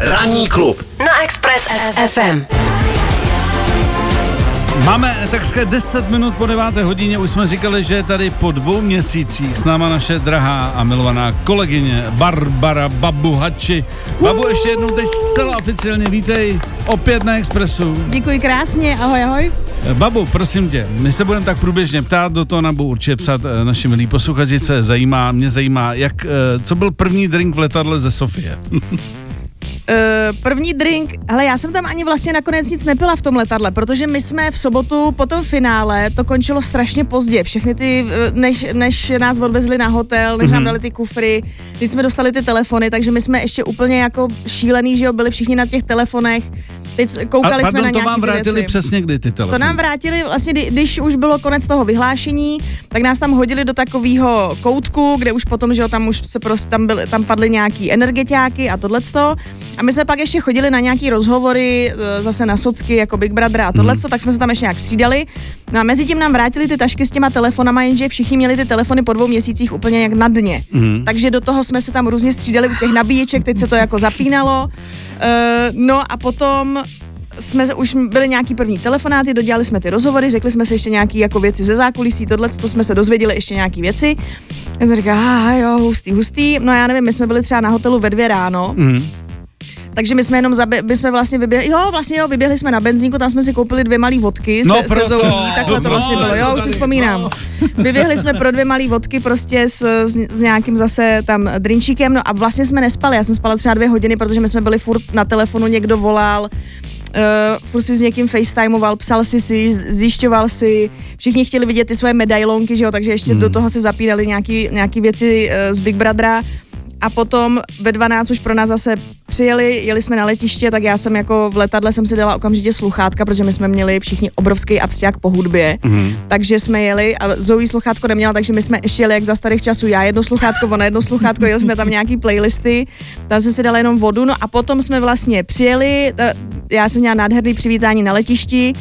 Ranní klub na Express FM. Máme takřka 10 minut po 9. hodině, už jsme říkali, že je tady po dvou měsících s náma naše drahá a milovaná kolegyně Barbara Babu Hači. Babu, ještě jednou teď zcela oficiálně vítej opět na Expressu. Děkuji krásně, ahoj, ahoj. Babu, prosím tě, my se budeme tak průběžně ptát, do toho nám budou určitě psat eh, naši milí posluchači, co je zajímá, mě zajímá, jak, eh, co byl první drink v letadle ze Sofie? Uh, první drink, ale já jsem tam ani vlastně nakonec nic nepila v tom letadle, protože my jsme v sobotu po tom finále, to končilo strašně pozdě, všechny ty, eh, než, než nás odvezli na hotel, než mm-hmm. nám dali ty kufry, když jsme dostali ty telefony, takže my jsme ještě úplně jako šílený, že jo, byli všichni na těch telefonech, Teď koukali a, pardon, jsme na to vám vrátili věci. přesně kdy ty telefony? To nám vrátili vlastně, když už bylo konec toho vyhlášení, tak nás tam hodili do takového koutku, kde už potom, že jo, tam už se prostě, tam, byly, tam padly nějaký energetiáky a tohleto. A my jsme pak ještě chodili na nějaký rozhovory e, zase na socky, jako Big Brother a tohleto, hmm. tak jsme se tam ještě nějak střídali. No a mezi tím nám vrátili ty tašky s těma telefonama, jenže všichni měli ty telefony po dvou měsících úplně jak na dně. Hmm. Takže do toho jsme se tam různě střídali u těch nabíječek, teď se to jako zapínalo. Uh, no a potom jsme už byli nějaký první telefonáty, dodělali jsme ty rozhovory, řekli jsme si ještě nějaké jako věci ze zákulisí, tohle, to jsme se dozvěděli ještě nějaké věci. Já jsem říkala, aha, jo, hustý, hustý. No já nevím, my jsme byli třeba na hotelu ve dvě ráno. Mm. Takže my jsme jenom zabi- my jsme vlastně vyběhli, jo, vlastně jo, vyběhli jsme na benzínku, tam jsme si koupili dvě malé vodky no, se, se zoulí, takhle to vlastně bylo, jo, už si vzpomínám. No. Vyběhli jsme pro dvě malé vodky prostě s, s, s, nějakým zase tam drinčíkem, no a vlastně jsme nespali, já jsem spala třeba dvě hodiny, protože my jsme byli furt na telefonu, někdo volal, uh, furt si s někým facetimeoval, psal si si, zjišťoval si, všichni chtěli vidět ty své medailonky, že jo, takže ještě hmm. do toho se zapínali nějaký, nějaký věci uh, z Big Brothera a potom ve 12 už pro nás zase přijeli, jeli jsme na letiště, tak já jsem jako v letadle jsem si dala okamžitě sluchátka, protože my jsme měli všichni obrovský abstiak po hudbě, mm-hmm. takže jsme jeli a Zoe sluchátko neměla, takže my jsme ještě jeli jak za starých časů, já jedno sluchátko, ona jedno sluchátko, jeli jsme tam nějaký playlisty, tam jsem si dala jenom vodu, no a potom jsme vlastně přijeli, já jsem měla nádherný přivítání na letišti,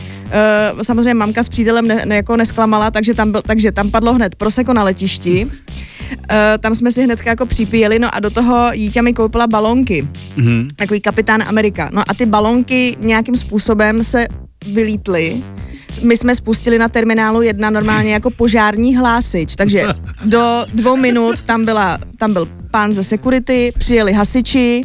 uh, samozřejmě mamka s přítelem ne, ne, jako nesklamala, takže tam, byl, takže tam padlo hned proseko na letišti. Uh, tam jsme si hned jako připíjeli, no a do toho dítě mi koupila balonky. Mm-hmm. Takový kapitán Amerika. No a ty balonky nějakým způsobem se vylítly. My jsme spustili na terminálu jedna normálně jako požární hlásič, takže do dvou minut tam, byla, tam byl pán ze security, přijeli hasiči,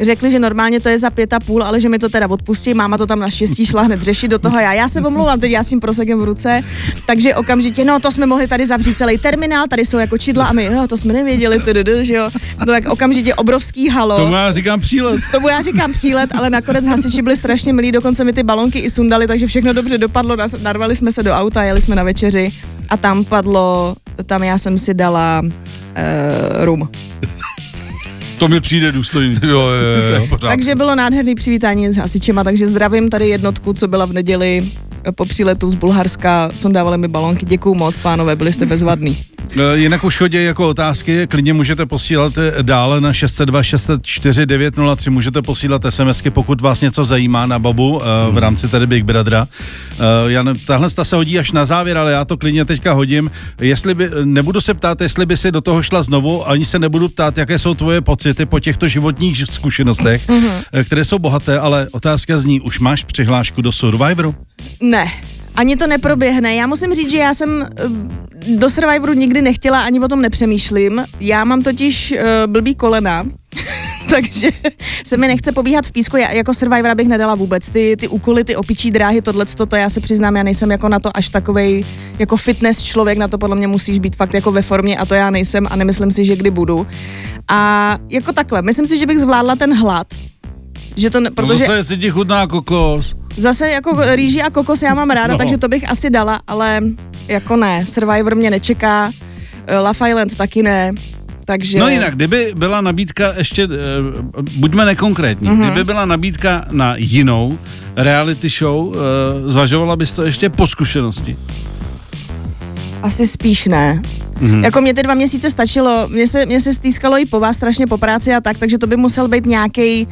řekli, že normálně to je za pět a půl, ale že mi to teda odpustí. Máma to tam naštěstí šla hned řešit do toho. Já, já se omlouvám, teď já s tím prosekem v ruce. Takže okamžitě, no to jsme mohli tady zavřít celý terminál, tady jsou jako čidla a my, jo, to jsme nevěděli, td, že jo. No tak okamžitě obrovský halo. Tomu já říkám přílet. Tomu já říkám přílet, ale nakonec hasiči byli strašně milí, dokonce mi ty balonky i sundali, takže všechno dobře dopadlo. Narvali jsme se do auta, jeli jsme na večeři a tam padlo, tam já jsem si dala uh, rum. To mi přijde důstojný. Jo, jo, jo, takže bylo nádherný přivítání s hasičema, takže zdravím tady jednotku, co byla v neděli po příletu z Bulharska, sundávali mi balonky. Děkuju moc, pánové, byli jste bezvadný. Eh, jinak už chodí jako otázky, klidně můžete posílat eh, dále na 602 604 903, můžete posílat SMSky, pokud vás něco zajímá na babu eh, v rámci tady Big Brothera. Já, tahle se hodí až na závěr, ale já to klidně teďka hodím. Jestli by, nebudu se ptát, jestli by si do toho šla znovu, ani se nebudu ptát, jaké jsou tvoje pocity po těchto životních zkušenostech, mhm. které jsou bohaté, ale otázka zní, už máš přihlášku do Survivoru? Ne. Ani to neproběhne. Já musím říct, že já jsem eh, do Survivoru nikdy nechtěla, ani o tom nepřemýšlím. Já mám totiž uh, blbý kolena, takže se mi nechce pobíhat v písku. Já jako Survivor bych nedala vůbec. Ty, ty úkoly, ty opičí dráhy, tohle, to já se přiznám, já nejsem jako na to až takovej jako fitness člověk, na to podle mě musíš být fakt jako ve formě a to já nejsem a nemyslím si, že kdy budu. A jako takhle, myslím si, že bych zvládla ten hlad, že to ne, protože... No zase, jestli ti chutná kokos. Zase jako rýži a kokos já mám ráda, no. takže to bych asi dala, ale jako ne, Survivor mě nečeká, eh, Love Island taky ne, takže... No jinak, kdyby byla nabídka ještě, uh, buďme nekonkrétní, uh-huh. kdyby byla nabídka na jinou reality show, uh, zvažovala bys to ještě po zkušenosti? Asi spíš ne. Mm-hmm. Jako mě ty dva měsíce stačilo, mě se, mě se stýskalo i po vás strašně po práci a tak, takže to by musel být nějaký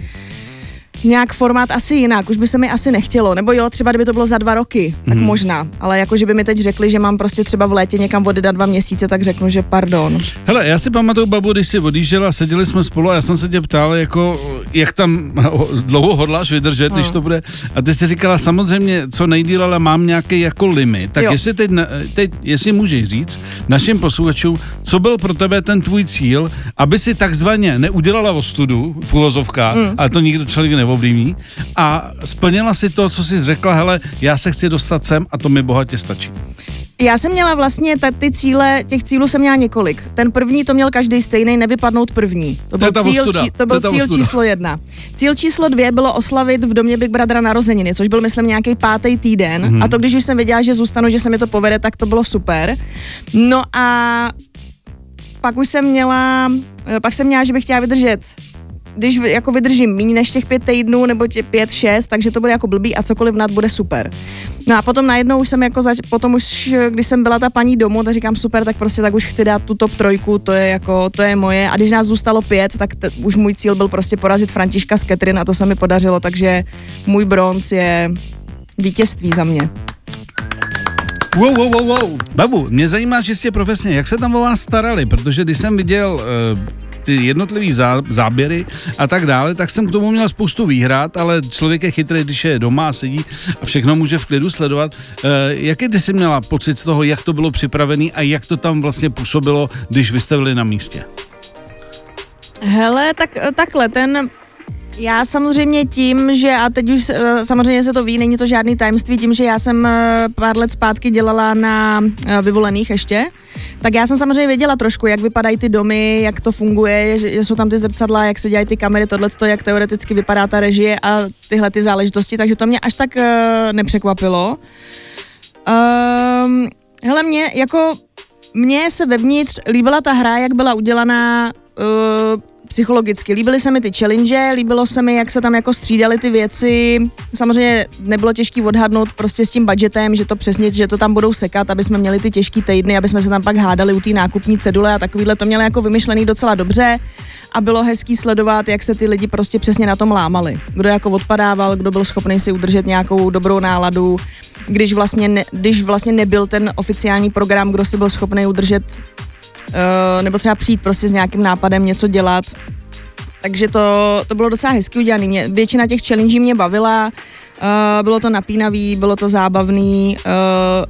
nějak formát asi jinak, už by se mi asi nechtělo, nebo jo, třeba kdyby to bylo za dva roky, tak Mhm. možná, ale jako, že by mi teď řekli, že mám prostě třeba v létě někam odjedat dva měsíce, tak řeknu, že pardon. Hele, já si pamatuju, babu, když jsi odjížděla, seděli jsme spolu a já jsem se tě ptal, jako, jak tam dlouho hodláš vydržet, když No. to bude. A ty jsi říkala, samozřejmě, co nejdíl, ale mám nějaký jako limit. Tak Jo. jestli teď, na- teď, jestli můžeš říct našim posluchačům, co byl pro tebe ten tvůj cíl, aby si takzvaně neudělala ostudu v uvozovkách, mm. ale to nikdo člověk neovlivní, a splnila si to, co jsi řekla, hele, já se chci dostat sem a to mi bohatě stačí. Já jsem měla vlastně ta, ty cíle, těch cílů jsem měla několik. Ten první to měl každý stejný, nevypadnout první. To To byl, ta cíl, či, to To byl ta cíl ostuda. číslo jedna. Cíl číslo dvě bylo oslavit v domě Big Brothera narozeniny, což byl, myslím, nějaký pátý týden. Mhm. Mm-hmm. A to, když už jsem věděla, že zůstanu, že se mi to povede, tak to bylo super. No a pak už jsem měla, eh, pak jsem měla, že bych chtěla vydržet když jako vydržím méně než těch pět týdnů nebo tě pět, šest, takže to bude jako blbý a cokoliv nad bude super. No a potom najednou už jsem jako, zač- potom už, když jsem byla ta paní domů, tak říkám super, tak prostě tak už chci dát tu top trojku, to je jako, to je moje. A když nás zůstalo pět, tak t- už můj cíl byl prostě porazit Františka s Catherine a to se mi podařilo, takže můj bronz je vítězství za mě. Wow, wow, wow, wow. Babu, mě zajímá čistě profesně, jak se tam o vás starali, protože když jsem viděl uh, ty jednotlivý zá, záběry a tak dále, tak jsem k tomu měl spoustu výhrad, ale člověk je chytrý, když je doma a sedí a všechno může v klidu sledovat. Uh, jaký ty jsi měla pocit z toho, jak to bylo připravené a jak to tam vlastně působilo, když vy jste byli na místě? Hele, tak takhle, ten já samozřejmě tím, že a teď už eh, samozřejmě se to ví, není to žádný tajemství, tím, že já jsem eh, pár let zpátky dělala na eh, vyvolených ještě, tak já jsem samozřejmě věděla trošku, jak vypadají ty domy, jak to funguje, že, že jsou tam ty zrcadla, jak se dělají ty kamery, tohle, jak teoreticky vypadá ta režie a tyhle ty záležitosti, takže to mě až tak uh, nepřekvapilo. Um, hele, mě jako mně se vevnitř líbila ta hra, jak byla udělaná uh, psychologicky. Líbily se mi ty challenge, líbilo se mi, jak se tam jako střídaly ty věci. Samozřejmě nebylo těžké odhadnout prostě s tím budgetem, že to přesně, že to tam budou sekat, aby jsme měli ty těžké týdny, aby jsme se tam pak hádali u té nákupní cedule a takovýhle to mělo jako vymyšlený docela dobře a bylo hezký sledovat, jak se ty lidi prostě přesně na tom lámali. Kdo jako odpadával, kdo byl schopný si udržet nějakou dobrou náladu, když vlastně, ne, když vlastně nebyl ten oficiální program, kdo si byl schopný udržet nebo třeba přijít prostě s nějakým nápadem něco dělat. Takže to, to bylo docela hezky udělané. Mě, většina těch challenge mě bavila, uh, bylo to napínavý, bylo to zábavný,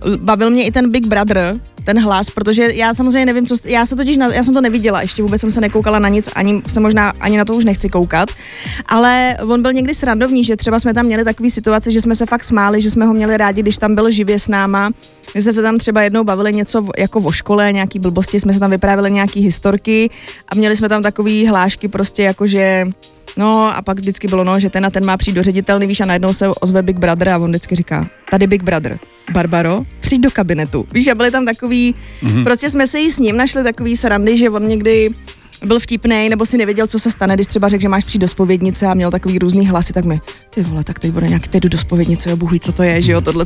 uh, bavil mě i ten Big Brother, ten hlas, protože já samozřejmě nevím, co, já se totiž, na, já jsem to neviděla, ještě vůbec jsem se nekoukala na nic, ani se možná, ani na to už nechci koukat, ale on byl někdy srandovní, že třeba jsme tam měli takový situace, že jsme se fakt smáli, že jsme ho měli rádi, když tam byl živě s náma, my jsme se tam třeba jednou bavili něco jako o škole, nějaký blbosti, jsme se tam vyprávěli nějaký historky a měli jsme tam takový hlášky prostě jako, že No a pak vždycky bylo, no, že ten a ten má přijít do ředitelny, víš, a najednou se ozve Big Brother a on vždycky říká, tady Big Brother, Barbaro, přijď do kabinetu. Víš, a byli tam takový, mm-hmm. prostě jsme se jí s ním našli takový srandy, že on někdy byl vtipný, nebo si nevěděl, co se stane, když třeba řekl, že máš přijít do spovědnice a měl takový různý hlasy, tak mi, ty vole, tak teď bude nějaký, teď jdu do spovědnice, jo, ví, co to je, že jo, tohle.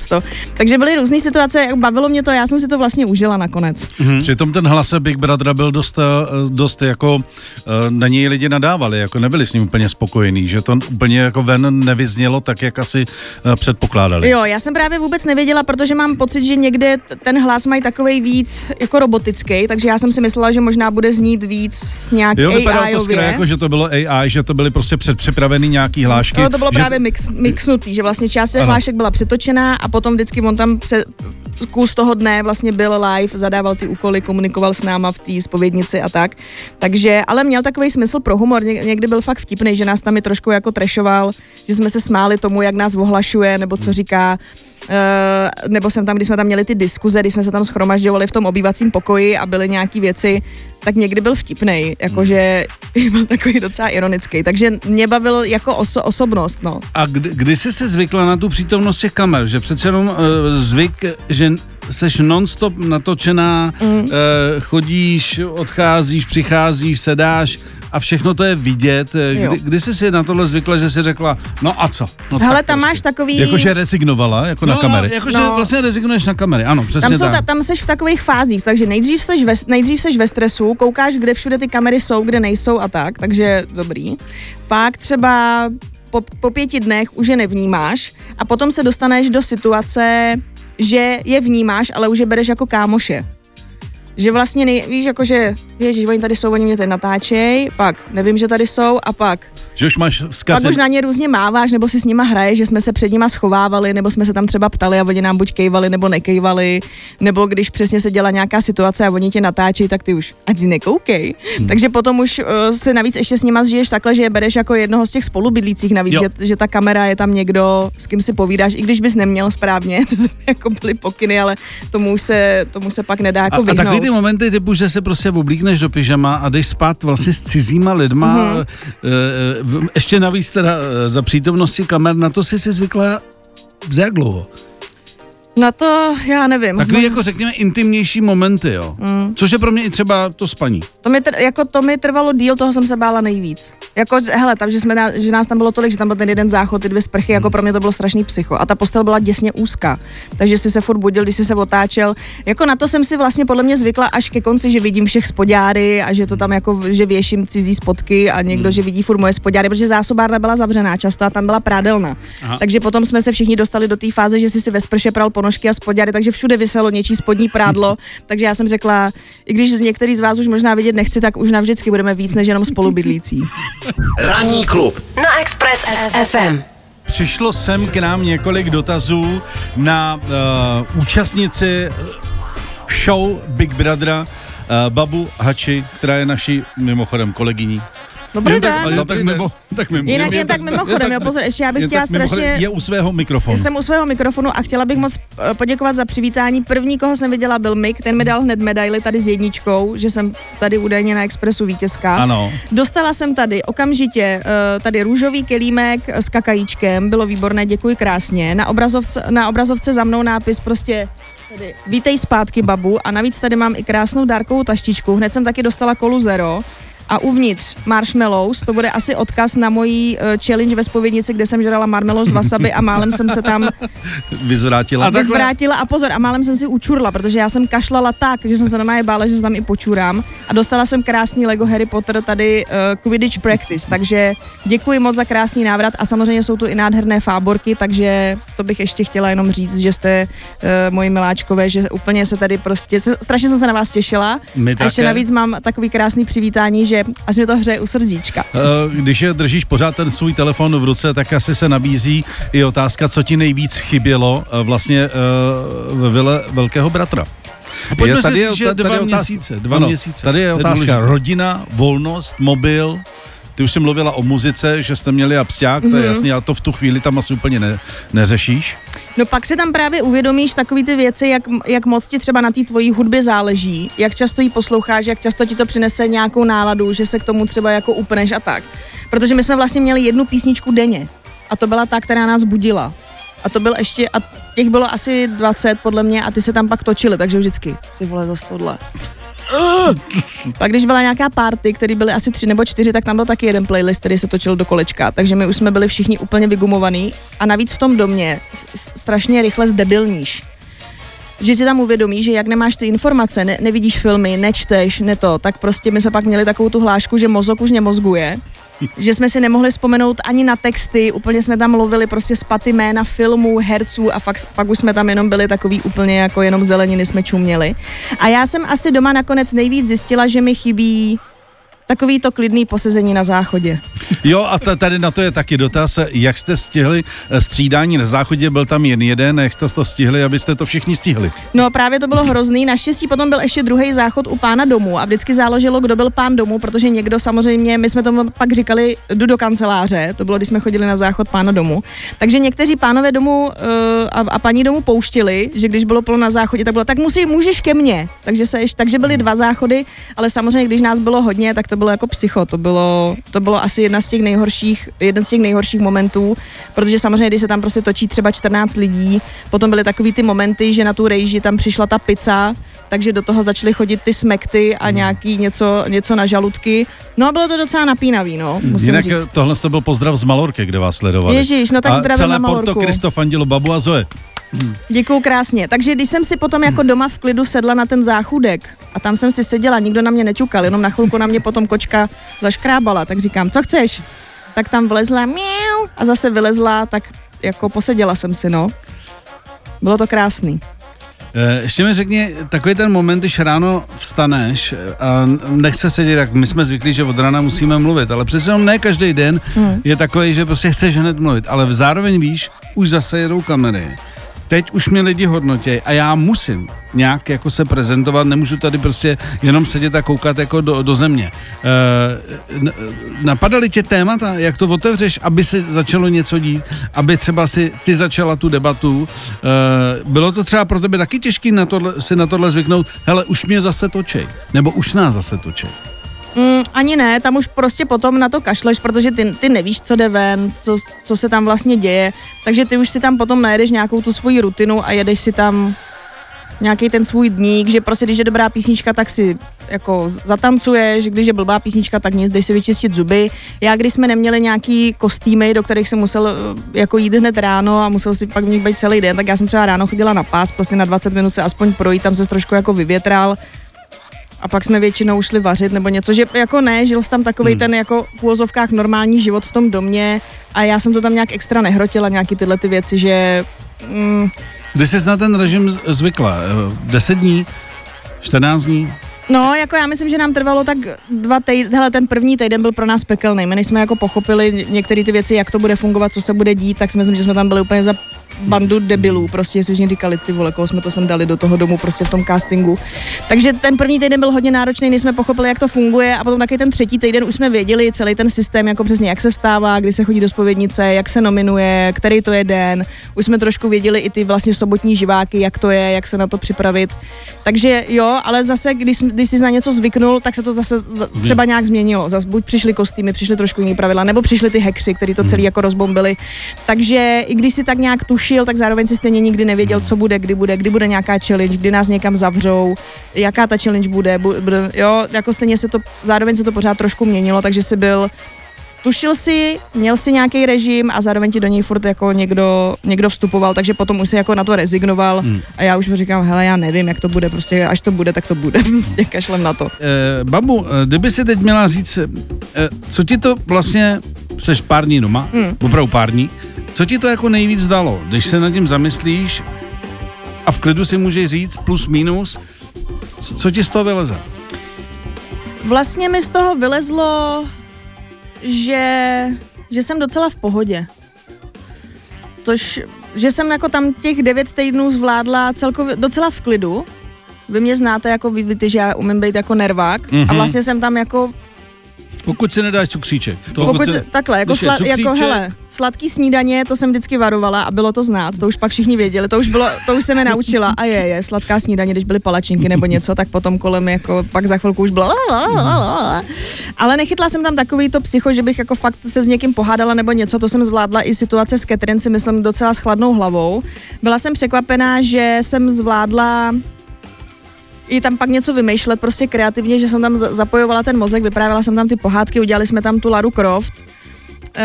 Takže byly různé situace, jak bavilo mě to, já jsem si to vlastně užila nakonec. Hmm. Přitom ten hlas Big Brothera byl dost, eh, dost jako, eh, na něj lidi nadávali, jako nebyli s ním úplně spokojení, že to úplně jako ven nevyznělo tak, jak asi eh, předpokládali. Jo, já jsem právě vůbec nevěděla, protože mám pocit, že někde ten hlas mají takový víc jako robotický, takže já jsem si myslela, že možná bude znít víc nějak Jo, vypadalo to skvěle, jako že to bylo AI, že to byly prostě předpřipravený nějaký hlášky. No, to bylo že, právě mix, mixnutý, že vlastně část těch hlášek byla přetočená a potom vždycky on tam pře, kus toho dne vlastně byl live, zadával ty úkoly, komunikoval s náma v té spovědnici a tak. Takže, ale měl takový smysl pro humor, Ně, někdy byl fakt vtipný, že nás tam i trošku jako trešoval, že jsme se smáli tomu, jak nás ohlašuje, nebo co říká. Uh, nebo jsem tam, když jsme tam měli ty diskuze, když jsme se tam schromažďovali v tom obývacím pokoji a byly nějaký věci, tak někdy byl vtipnej, jakože byl takový docela ironický, takže mě bavil jako oso- osobnost, no. A kdy, kdy jsi se zvykla na tu přítomnost těch kamer? Že přece jenom uh, zvyk, že seš nonstop natočená, mm. uh, chodíš, odcházíš, přicházíš, sedáš a všechno to je vidět. Eh. Kdy, kdy jsi si na tohle zvykla, že jsi řekla, no a co? No Hele, tak tam prostě. máš takový... Jakože rezignovala, jako no, na kamery. No, jakože No. vlastně rezignuješ na kamery, ano, přesně tam, jsou tak. ta, tam seš v takových fázích, takže nejdřív seš, ve, nejdřív seš ve stresu, koukáš, kde všude ty kamery jsou, kde nejsou a tak, takže dobrý. Pak třeba po, po pěti dnech už je nevnímáš a potom se dostaneš do situace, že je vnímáš, ale už je bereš jako kámoše. Že vlastně nej, víš, jako že, ježiš, oni tady jsou, oni mě tady natáčej, pak nevím, že tady jsou a pak Že už máš pak vzkazy. už na ně různě máváš, nebo si s nima hraješ, že jsme se před nima schovávali, nebo jsme se tam třeba ptali a oni nám buď kejvali, nebo nekejvali, nebo když přesně se dělá nějaká situace a oni tě natáčí, tak ty už ani nekoukej. Hmm. Takže potom už uh, si navíc ještě s nima zžiješ takhle, že je bereš jako jednoho z těch spolubydlících navíc, Jo. že, že ta kamera je tam někdo, s kým si povídáš, i když bys neměl správně, to jako byly pokyny, ale tomu už se, tomu se pak nedá jako A, a vyhnout. takový ty momenty typu, že se prostě oblíkneš do pyžama a jdeš spát vlastně s cizíma lidma, Mhm. mm-hmm. Ještě navíc teda e, za přítomnosti kamer, na to jsi si zvykla za jak dlouho? Na to já nevím. Takový jako řekněme intimnější momenty, jo. Mm. Což je pro mě i třeba to spaní. To mi, tr- jako to mi trvalo díl, toho jsem se bála nejvíc. Jako, hele, tam, že, jsme na, že nás tam bylo tolik, že tam byl ten jeden záchod, ty dvě sprchy, jako pro mě to bylo strašný psycho. A ta postel byla děsně úzká, takže si se furt budil, když si se otáčel. Jako na to jsem si vlastně podle mě zvykla až ke konci, že vidím všech spodňáry a že to tam jako, že věším cizí spotky a někdo, že vidí furt moje spodňáry, protože zásobárna byla zavřená často a tam byla prádelna. Aha. Takže potom jsme se všichni dostali do té fáze, že si si ve sprše pral ponožky a spodňáry, takže všude vyselo něčí spodní prádlo. takže já jsem řekla, i když z některý z vás už možná vidět nechci, tak už navždycky budeme víc než jenom spolubydlící. Ranní klub na Express FM. Přišlo sem k nám několik dotazů na uh, účastnici show Big Brothera uh, Babu Hači, která je naší mimochodem kolegyní. Dobrý Jen tak, den. jen tak mimo, tak mimo. Jinak jen tak mimochodem, jo, pozor, ještě já bych jen chtěla tak strašně... Je u svého mikrofonu. Jsem u svého mikrofonu a chtěla bych moc eh, poděkovat za přivítání. První, koho jsem viděla, byl Mik, ten mi dal hned medaili tady s jedničkou, že jsem tady údajně na Expressu vítězka. Ano. Dostala jsem tady okamžitě eh, tady růžový kelímek s kakajíčkem, bylo výborné, děkuji krásně. Na obrazovce, na obrazovce za mnou nápis prostě tady, vítej zpátky babu a navíc tady mám i krásnou dárkovou taštičku, hned jsem taky dostala kolu zero a uvnitř marshmallows, to bude asi odkaz na mojí uh, challenge ve spovědnici, kde jsem žrala marshmallows z wasabi a málem jsem se tam Vyzvrátila. A vyzvrátila a pozor, a málem jsem si učurla, protože já jsem kašlala tak, že jsem se normálně bála, že se tam i počurám a dostala jsem krásný Lego Harry Potter tady uh, Quidditch Practice, takže děkuji moc za krásný návrat a samozřejmě jsou tu i nádherné fáborky, takže to bych ještě chtěla jenom říct, že jste uh, moji miláčkové, že úplně se tady prostě, se, strašně jsem se na vás těšila My a ještě také. navíc mám takový krásný přivítání, že až mi to hřeje u srdíčka. Eh, Když je držíš pořád ten svůj telefon v ruce, tak asi se nabízí i otázka, co ti nejvíc chybělo eh, vlastně eh, ve vile velkého bratra. A pojďme si je- říct, že dva je otázka- měsíce, dva ano, měsíce. Tady je je otázka důležité. rodina, volnost, mobil. Ty už jsi mluvila o muzice, že jste měli absťák, to je Mhm. jasný, a to v tu chvíli tam asi úplně ne, neřešíš. No pak si tam právě uvědomíš takový ty věci, jak, jak moc ti třeba na té tvojí hudbě záleží, jak často ji posloucháš, jak často ti to přinese nějakou náladu, že se k tomu třeba jako upneš a tak. Protože my jsme vlastně měli jednu písničku denně a to byla ta, která nás budila. A to byl ještě, a těch bylo asi 20 podle mě a ty se tam pak točili, takže vždycky, ty vole, zase tohle. Pak když byla nějaká party, které byly asi tři nebo čtyři, tak tam byl taky jeden playlist, který se točil do kolečka, takže my už jsme byli všichni úplně vygumovaný. A navíc v tom domě strašně rychle zdebilníš. Že si tam uvědomíš, že jak nemáš ty informace, ne, nevidíš filmy, nečteš, ne to, tak prostě my jsme pak měli takovou tu hlášku, že mozok už nemozguje, že jsme si nemohli vzpomenout ani na texty, úplně jsme tam lovili prostě spaty jména filmů, herců a fakt, pak už jsme tam jenom byli takový úplně jako jenom zeleniny jsme čuměli. A já jsem asi doma nakonec nejvíc zjistila, že mi chybí takový to klidný posezení na záchodě. Jo, a ta- tady na to je taky dotaz, jak jste stihli eh, střídání na záchodě, byl tam jen jeden, jak jste to stihli, abyste to všichni stihli. No právě to bylo hrozný. Naštěstí potom byl ještě druhý záchod u pána domu a vždycky záleželo, kdo byl pán domu, protože někdo samozřejmě, my jsme tomu pak říkali, jdu do kanceláře, to bylo, když jsme chodili na záchod pána domu. Takže někteří pánové domu uh, a, a paní domu pouštili, že když bylo plno na záchodě, tak bylo, tak musí, můžeš ke mně. Takže, se, ještě- takže byly dva záchody, ale samozřejmě, když nás bylo hodně, tak to bylo jako psycho. To bylo, to bylo asi jedna z těch nejhorších, jeden z těch nejhorších momentů, protože samozřejmě, když se tam prostě točí třeba 14 lidí, potom byly takový ty momenty, že na tu rejži tam přišla ta pizza, takže do toho začaly chodit ty smekty a nějaký něco, něco na žaludky. No a bylo to docela napínavý, no, musím Jinak říct. tohle to byl pozdrav z Malorky, kde vás sledovali. Ježíš, no tak a zdravím celé na Malorku. Porto Cristo fandilo babu a Zoe. Děkuju krásně. Takže když jsem si potom jako doma v klidu sedla na ten záchůdek a tam jsem si seděla, nikdo na mě neťukal, jenom na chvilku na mě potom kočka zaškrábala, tak říkám, co chceš? tak tam vlezla miau a zase vylezla, tak jako poseděla jsem si, no. Bylo to krásný. Eh, ještě mi řekni, takový ten moment, když ráno vstaneš a nechce sedět, tak my jsme zvyklí, že od rána musíme mluvit, ale přece jenom ne každý den hmm. je takový, že prostě chceš hned mluvit, ale zároveň víš, už zase jedou kamery teď už mě lidi hodnotí a já musím nějak jako se prezentovat, nemůžu tady prostě jenom sedět a koukat jako do, do země. E, napadaly tě témata, jak to otevřeš, aby se začalo něco dít, aby třeba si ty začala tu debatu. E, bylo to třeba pro tebe taky těžké na tohle, si na tohle zvyknout, hele, už mě zase točej, nebo už nás zase točej. Mm, ani ne, tam už prostě potom na to kašleš, protože ty, ty nevíš, co jde ven, co, co se tam vlastně děje, takže ty už si tam potom najedeš nějakou tu svoji rutinu a jedeš si tam nějaký ten svůj dník, že prostě když je dobrá písnička, tak si jako zatancuješ, když je blbá písnička, tak nic, jdeš si vyčistit zuby. Já, když jsme neměli nějaký kostýmy, do kterých jsem musel eh, jako jít hned ráno a musel si pak v nich být celý den, tak já jsem třeba ráno chodila na pás, prostě na 20 minut se aspoň projít, tam se trošku jako vyvětral, a pak jsme většinou šli vařit nebo něco, že jako ne, žil tam takový hmm. ten jako v úvozovkách normální život v tom domě a já jsem to tam nějak extra nehrotila, nějaký tyhle ty věci, že... Mm, Kdy jsi na ten režim zvykla? 10 dní? 14 dní? No, jako já myslím, že nám trvalo tak dva týdny, hele, ten první týden byl pro nás pekelný. My než jsme jako pochopili některé ty věci, jak to bude fungovat, co se bude dít, tak si myslím, že jsme tam byli úplně za bandu debilů, prostě si všichni říkali, ty vole, koho jsme to sem dali do toho domu prostě v tom castingu. Takže ten první týden byl hodně náročný, než jsme pochopili, jak to funguje a potom taky ten třetí týden už jsme věděli celý ten systém, jako přesně jak se vstává, kdy se chodí do spovědnice, jak se nominuje, který to je den. Už jsme trošku věděli i ty vlastně sobotní živáky, jak to je, jak se na to připravit. Takže jo, ale zase, když, když jsi na něco zvyknul, tak se to zase třeba nějak změnilo. Zase buď přišly kostýmy, přišly trošku jiné pravidla, nebo přišly ty hekři, který to celý hmm. jako rozbombili. Takže i když si tak nějak tušil, tak zároveň si stejně nikdy nevěděl, co bude, kdy bude, kdy bude nějaká challenge, kdy nás někam zavřou, jaká ta challenge bude, bude jo, jako stejně se to, zároveň se to pořád trošku měnilo, takže si byl tušil si, měl si nějaký režim a zároveň ti do něj furt jako někdo, někdo vstupoval, takže potom už si jako na to rezignoval hmm. a já už mi říkám, hele, já nevím, jak to bude, prostě až to bude, tak to bude, prostě kašlem na to. Eh, babu, eh, kdyby si teď měla říct, eh, co ti to vlastně, seš pár dní doma, hmm. opravdu pár dní, co ti to jako nejvíc dalo, když se nad tím zamyslíš a v klidu si můžeš říct plus minus, co, co ti z toho vyleze? Vlastně mi z toho vylezlo že, že jsem docela v pohodě. Což, že jsem jako tam těch devět týdnů zvládla celkově docela v klidu. Vy mě znáte jako vy víte, že já umím být jako nervák mm-hmm. a mhm. vlastně jsem tam jako pokud si nedáš cukříček. To, pokud si, takhle, jako, sla, cukříček, jako hele, sladký snídaně, to jsem vždycky varovala a bylo to znát, to už pak všichni věděli, to už, bylo, to už se mi naučila a je, je, sladká snídaně, když byly palačinky nebo něco, tak potom kolem jako, pak za chvilku už bylo ale nechytla jsem tam takový to psycho, že bych jako fakt se s někým pohádala nebo něco, to jsem zvládla i situace s Catherine si myslím docela s chladnou hlavou. Byla jsem překvapená, že jsem zvládla i tam pak něco vymýšlet prostě kreativně, že jsem tam zapojovala ten mozek, vyprávěla jsem tam ty pohádky, udělali jsme tam tu Laru Croft. Uh,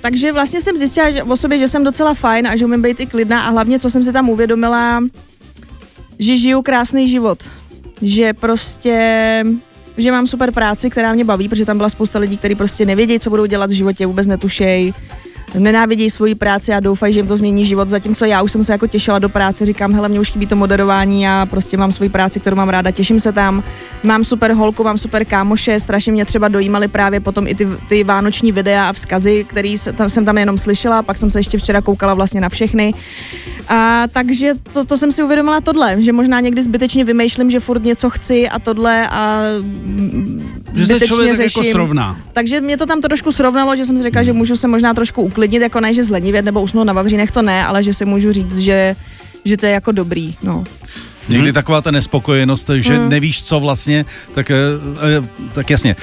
takže vlastně jsem zjistila že, o sobě, že jsem docela fajn a že umím být i klidná a hlavně, co jsem si tam uvědomila, že žiju krásný život. Že prostě že mám super práci, která mě baví, protože tam byla spousta lidí, kteří prostě nevědí, co budou dělat v životě, vůbec netušej nenávidí svoji práci a doufají, že jim to změní život, zatímco já už jsem se jako těšila do práce, říkám, hele, mě už chybí to moderování, já prostě mám svoji práci, kterou mám ráda, těším se tam, mám super holku, mám super kámoše, strašně mě třeba dojímaly právě potom i ty, ty vánoční videa a vzkazy, který jsem tam jenom slyšela, pak jsem se ještě včera koukala vlastně na všechny. A takže to, to jsem si uvědomila tohle, že možná někdy zbytečně vymýšlím, že furt něco chci a tohle a zbytečně že se řeším. Jako srovná. Takže mě to tam trošku srovnalo, že jsem si řekla, že můžu se možná trošku uklidnit, jako ne, že zlenivět nebo usnout na vavřínech, to ne, ale že si můžu říct, že, že to je jako dobrý, no. Někdy hmm. taková ta nespokojenost, že hmm. nevíš, co vlastně, tak, eh, eh, tak jasně.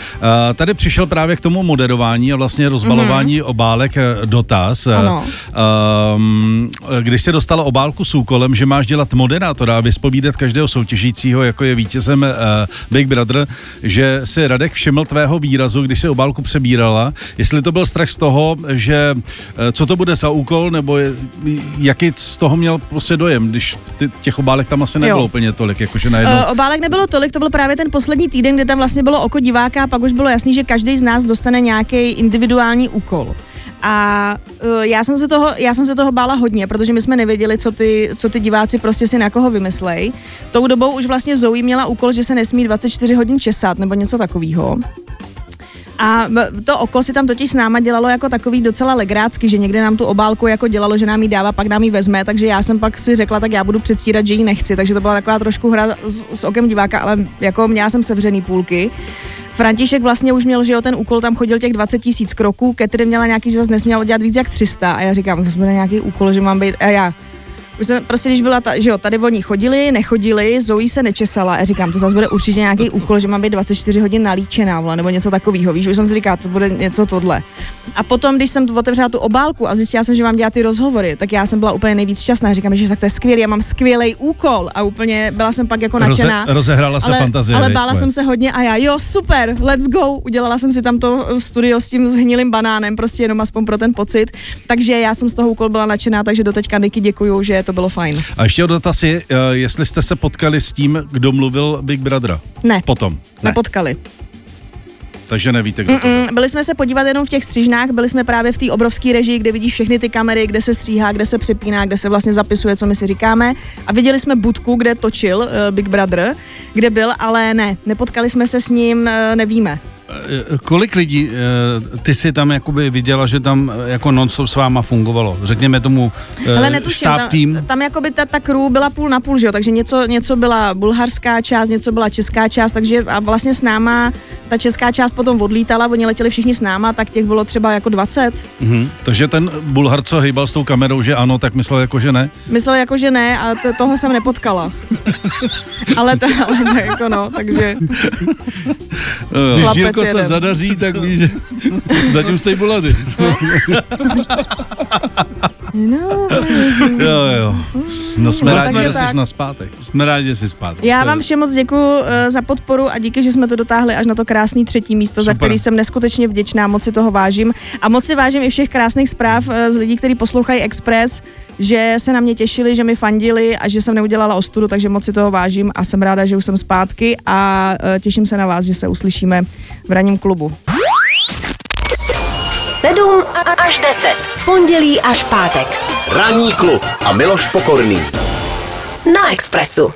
Tady přišel právě k tomu moderování a vlastně rozbalování hmm. obálek eh, dotaz. Ano. Um, když se dostala obálku s úkolem, že máš dělat moderátora a vyspovídat každého soutěžícího, jako je vítězem Big Brother, že si Radek všiml tvého výrazu, když se obálku přebírala, jestli to byl strach z toho, že co to bude za úkol, nebo jaký z toho měl prostě dojem, když ty, těch obálek tam asi nebylo nebylo jo. úplně tolik, jakože najednou. Uh, obálek nebylo tolik, to byl právě ten poslední týden, kde tam vlastně bylo oko diváka a pak už bylo jasný, že každý z nás dostane nějaký individuální úkol. A uh, já jsem se toho, já jsem se toho bála hodně, protože my jsme nevěděli, co ty, co ty diváci prostě si na koho vymyslej. Tou dobou už vlastně Zoe měla úkol, že se nesmí 24 hodin česat nebo něco takového. A to oko si tam totiž s náma dělalo jako takový docela legrácky, že někde nám tu obálku jako dělalo, že nám ji dává, pak nám ji vezme, takže já jsem pak si řekla, tak já budu předstírat, že ji nechci, takže to byla taková trošku hra s, s okem diváka, ale jako měla jsem sevřený půlky. František vlastně už měl, že jo, ten úkol tam chodil těch 20 tisíc kroků, Ketry měla nějaký, že zase nesměla dělat víc jak 300 a já říkám, zase bude nějaký úkol, že mám být, a já, už jsem, prostě když byla ta, že jo, tady oni chodili, nechodili, Zoe se nečesala a říkám, to zase bude určitě nějaký úkol, že mám být 24 hodin nalíčená, vole, nebo něco takového, víš, už jsem si říkala, to bude něco tohle. A potom, když jsem otevřela tu obálku a zjistila jsem, že mám dělat ty rozhovory, tak já jsem byla úplně nejvíc šťastná. Říkám, že tak to je skvělé, já mám skvělý úkol a úplně byla jsem pak jako nadšená. Roze, rozehrála se ale, fantazie. Ale bála jsem se hodně a já, jo, super, let's go. Udělala jsem si tam to studio s tím zhnilým banánem, prostě jenom aspoň pro ten pocit. Takže já jsem z toho úkol byla nadšená, takže doteďka Niky děkuju, že to bylo fajn. A ještě o dotaz je, eh, jestli jste se potkali s tím, kdo mluvil Big Brother. Ne. Potom. Ne. Nepotkali. Takže nevíte, kdo to Byli jsme se podívat jenom v těch střížnách, byli jsme právě v té obrovské režii, kde vidíš všechny ty kamery, kde se stříhá, kde se přepíná, kde se vlastně zapisuje, co my si říkáme. A viděli jsme budku, kde točil uh, Big Brother, kde byl, ale ne, nepotkali jsme se s ním, uh, nevíme. Eh, kolik lidí eh, ty si tam jakoby viděla, že tam eh, jako non-stop s váma fungovalo? Řekněme tomu Ale netuším, štáb tým? Tam, tam jakoby ta, ta crew byla půl na půl, že jo? takže něco, něco byla bulharská část, něco byla česká část, takže a vlastně s náma ta česká část potom odlítala, oni letěli všichni s náma, tak těch bylo třeba jako 20. Mhm. Takže ten Bulhar, co hýbal s tou kamerou, že ano, tak myslel jako, že ne? Myslel jako, že ne a to, toho jsem nepotkala. ale to, ale jako no, takže... Když Jirko se zadaří, tak víš, že zatím jste bulaři. No, jo, jo. No jsme no, rádi, že jsi na zpátek. Jsme rádi, že jsi zpátek. Já vám všem moc děkuji uh, za podporu a díky, že jsme to dotáhli až na to krásné třetí místo, Super. za který jsem neskutečně vděčná, moc si toho vážím. A moc si vážím i všech krásných zpráv uh, z lidí, kteří poslouchají Express, že se na mě těšili, že mi fandili a že jsem neudělala ostudu, takže moc si toho vážím a jsem ráda, že už jsem zpátky a uh, těším se na vás, že se uslyšíme v ranním klubu. 7 až 10. Pondělí až pátek. Ranní klub a Miloš Pokorný. Na Expressu.